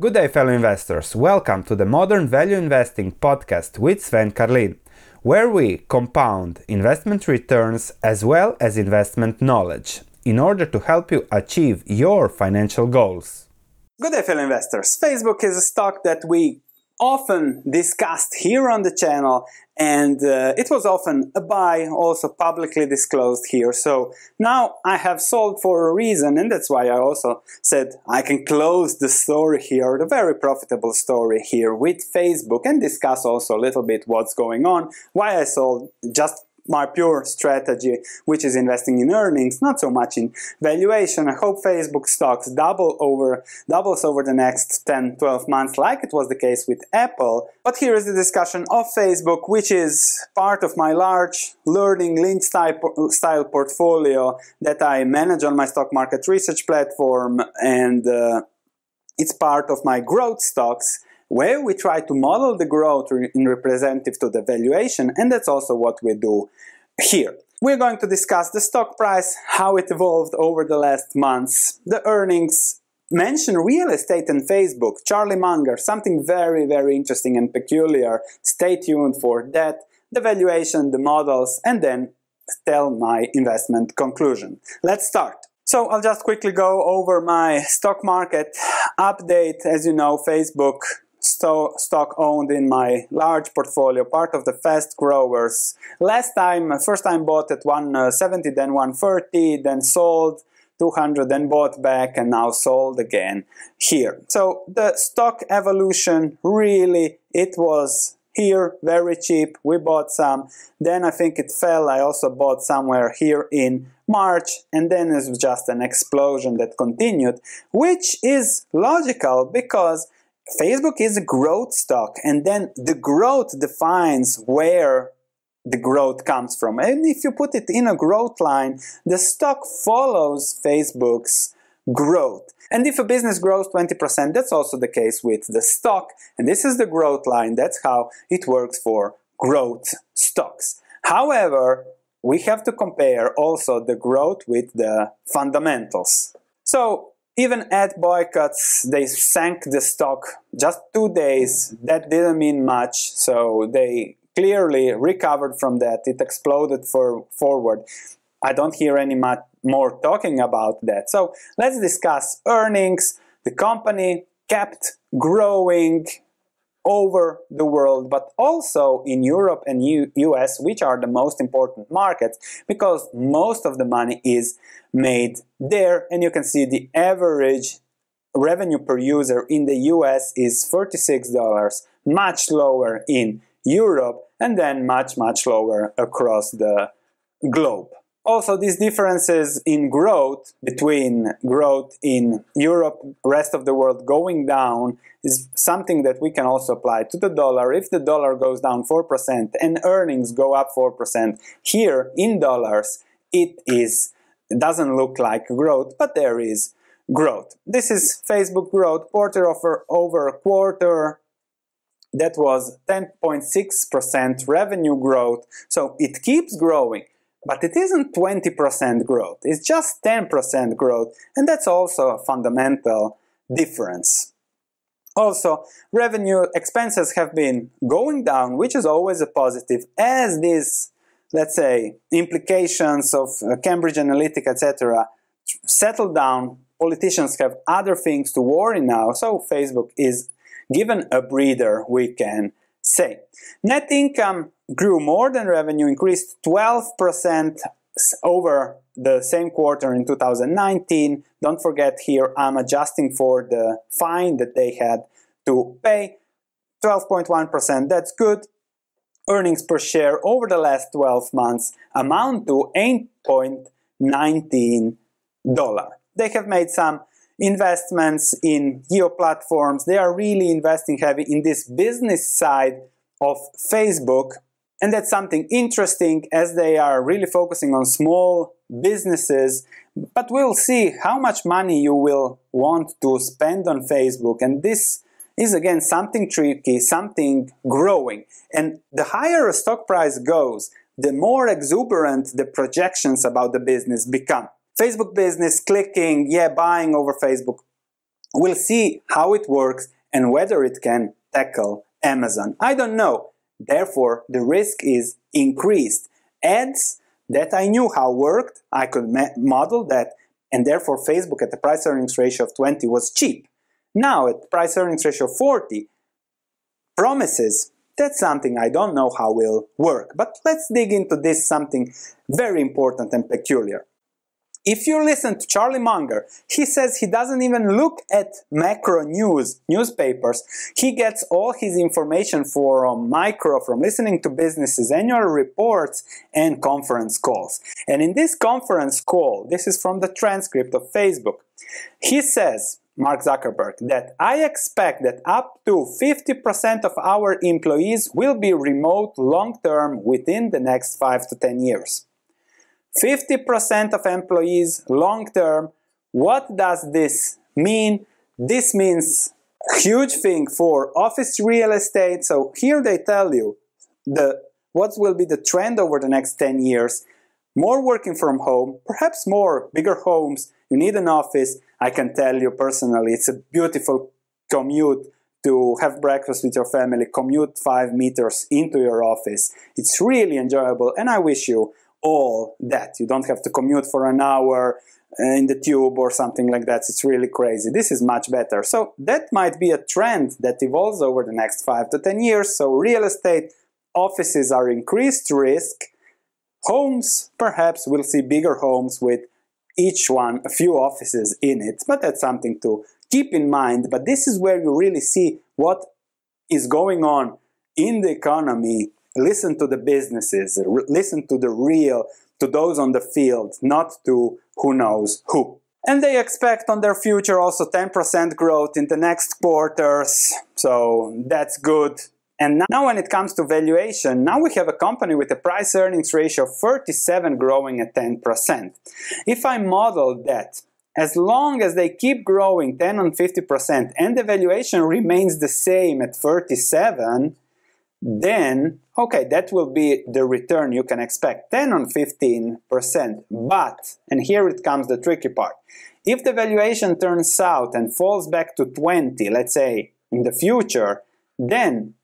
Good day, fellow investors. Welcome to the Modern Value Investing podcast with Sven Carlin, where we compound investment returns as well as investment knowledge in order to help you achieve your financial goals. Good day, fellow investors. Facebook is a stock that we often discussed here on the channel and uh, it was often a buy also publicly disclosed here. So now I have sold for a reason and that's why I also said I can close the story here the very profitable story here with Facebook and discuss also a little bit what's going on why I sold just my pure strategy, which is investing in earnings, not so much in valuation. I hope Facebook stocks double over, doubles over the next 10, 12 months, like it was the case with Apple. But here is the discussion of Facebook, which is part of my large learning Lynch style portfolio that I manage on my stock market research platform and uh, it's part of my growth stocks where we try to model the growth in representative to the valuation, and that's also what we do here. We're going to discuss the stock price, how it evolved over the last months, the earnings, mention real estate and Facebook, Charlie Munger, something very, very interesting and peculiar. Stay tuned for that, the valuation, the models, and then tell my investment conclusion. Let's start. So I'll just quickly go over my stock market update. As you know, Facebook sto stock owned in my large portfolio, part of the fast growers. Last time, first time bought at 170, uh, then 130, then sold 200, then bought back and now sold again here. So the stock evolution really, it was here very cheap. We bought some. Then I think it fell. I also bought somewhere here in March, and then it was just an explosion that continued, which is logical because Facebook is a growth stock, and then the growth defines where the growth comes from. And if you put it in a growth line, the stock follows Facebook's growth. And if a business grows 20%, that's also the case with the stock. And this is the growth line. That's how it works for growth stocks. However, we have to compare also the growth with the fundamentals. So even at boycotts, they sank the stock just two days. That didn't mean much, so they clearly recovered from that. It exploded for forward. I don't hear any much more talking about that. So let's discuss earnings. The company kept growing over the world, but also in Europe and U US, which are the most important markets, because most of the money is made there. And you can see the average revenue per user in the US is $36, much lower in Europe, and then much, much lower across the globe. Also, these differences in growth between growth in Europe, rest of the world going down is something that we can also apply to the dollar. If the dollar goes down 4% and earnings go up 4%, here in dollars, it is it doesn't look like growth, but there is growth. This is Facebook growth quarter over, over quarter. That was 10.6% revenue growth. So it keeps growing. But it isn't 20% growth, it's just 10% growth, and that's also a fundamental difference. Also, revenue expenses have been going down, which is always a positive, as these, let's say, implications of uh, Cambridge Analytica, etc., settle down. Politicians have other things to worry now, so Facebook is given a breather, we can say. Net income grew more than revenue, increased 12% over the same quarter in 2019. Don't forget here I'm adjusting for the fine that they had to pay. 12.1%, that's good. Earnings per share over the last 12 months amount to $8.19. They have made some investments in geo platforms. They are really investing heavy in this business side of Facebook and that's something interesting as they are really focusing on small businesses. But we'll see how much money you will want to spend on Facebook. And this is again something tricky, something growing. And the higher a stock price goes, the more exuberant the projections about the business become. Facebook business, clicking, yeah, buying over Facebook, We'll see how it works and whether it can tackle Amazon. I don't know. Therefore, the risk is increased. Ads that I knew how worked, I could model that, and therefore Facebook at the price earnings ratio of 20 was cheap. Now at price earnings ratio of 40, promises, that's something I don't know how will work. But let's dig into this something very important and peculiar. If you listen to Charlie Munger, he says he doesn't even look at macro news, newspapers. He gets all his information from um, micro, from listening to businesses, annual reports, and conference calls. And in this conference call, this is from the transcript of Facebook, he says, Mark Zuckerberg, that I expect that up to 50% of our employees will be remote long term within the next 5 to 10 years. 50% of employees long term. What does this mean? This means huge thing for office real estate. So here they tell you the what will be the trend over the next 10 years. More working from home, perhaps more bigger homes. You need an office. I can tell you personally, it's a beautiful commute to have breakfast with your family, commute five meters into your office. It's really enjoyable, and I wish you all that. You don't have to commute for an hour uh, in the tube or something like that. It's really crazy. This is much better. So that might be a trend that evolves over the next five to 10 years. So real estate offices are increased risk. Homes, perhaps we'll see bigger homes with each one a few offices in it, but that's something to keep in mind. But this is where you really see what is going on in the economy listen to the businesses, listen to the real, to those on the field, not to who knows who. And they expect on their future also 10% growth in the next quarters, so that's good. And now, when it comes to valuation, now we have a company with a price earnings ratio of 37 growing at 10%. If I model that, as long as they keep growing 10 and 50% and the valuation remains the same at 37, then okay that will be the return you can expect. 10 on 15% but and here it comes the tricky part. If the valuation turns south and falls back to 20 let's say in the future then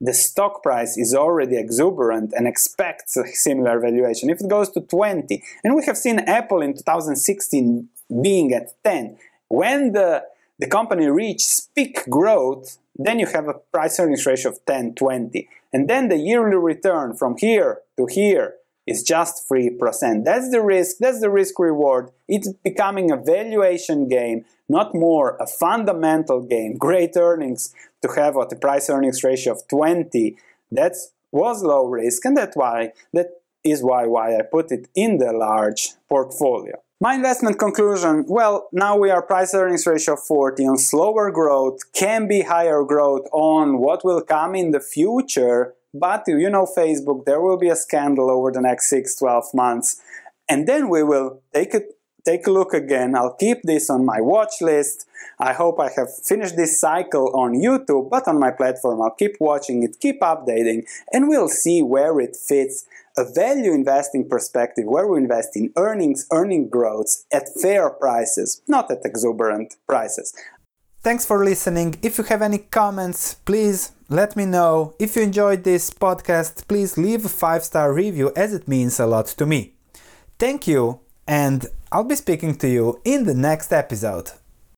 the stock price is already exuberant and expects a similar valuation. If it goes to 20 and we have seen apple in 2016 being at 10 when the the company reaches peak growth then you have a price earnings ratio of 10, 20. And then the yearly return from here to here is just 3%. That's the risk, that's the risk reward. It's becoming a valuation game, not more a fundamental game. Great earnings to have at a price earnings ratio of 20. That was low risk, and that's why that is why why I put it in the large portfolio. My investment conclusion, well, now we are price earnings ratio 40 on slower growth, can be higher growth on what will come in the future, but you know Facebook, there will be a scandal over the next 6, 12 months, and then we will take it take a look again. I'll keep this on my watch list. I hope I have finished this cycle on YouTube, but on my platform I'll keep watching it, keep updating, and we'll see where it fits a value investing perspective where we invest in earnings, earning growths at fair prices, not at exuberant prices. Thanks for listening. If you have any comments, please let me know. If you enjoyed this podcast, please leave a five star review as it means a lot to me. Thank you, and I'll be speaking to you in the next episode.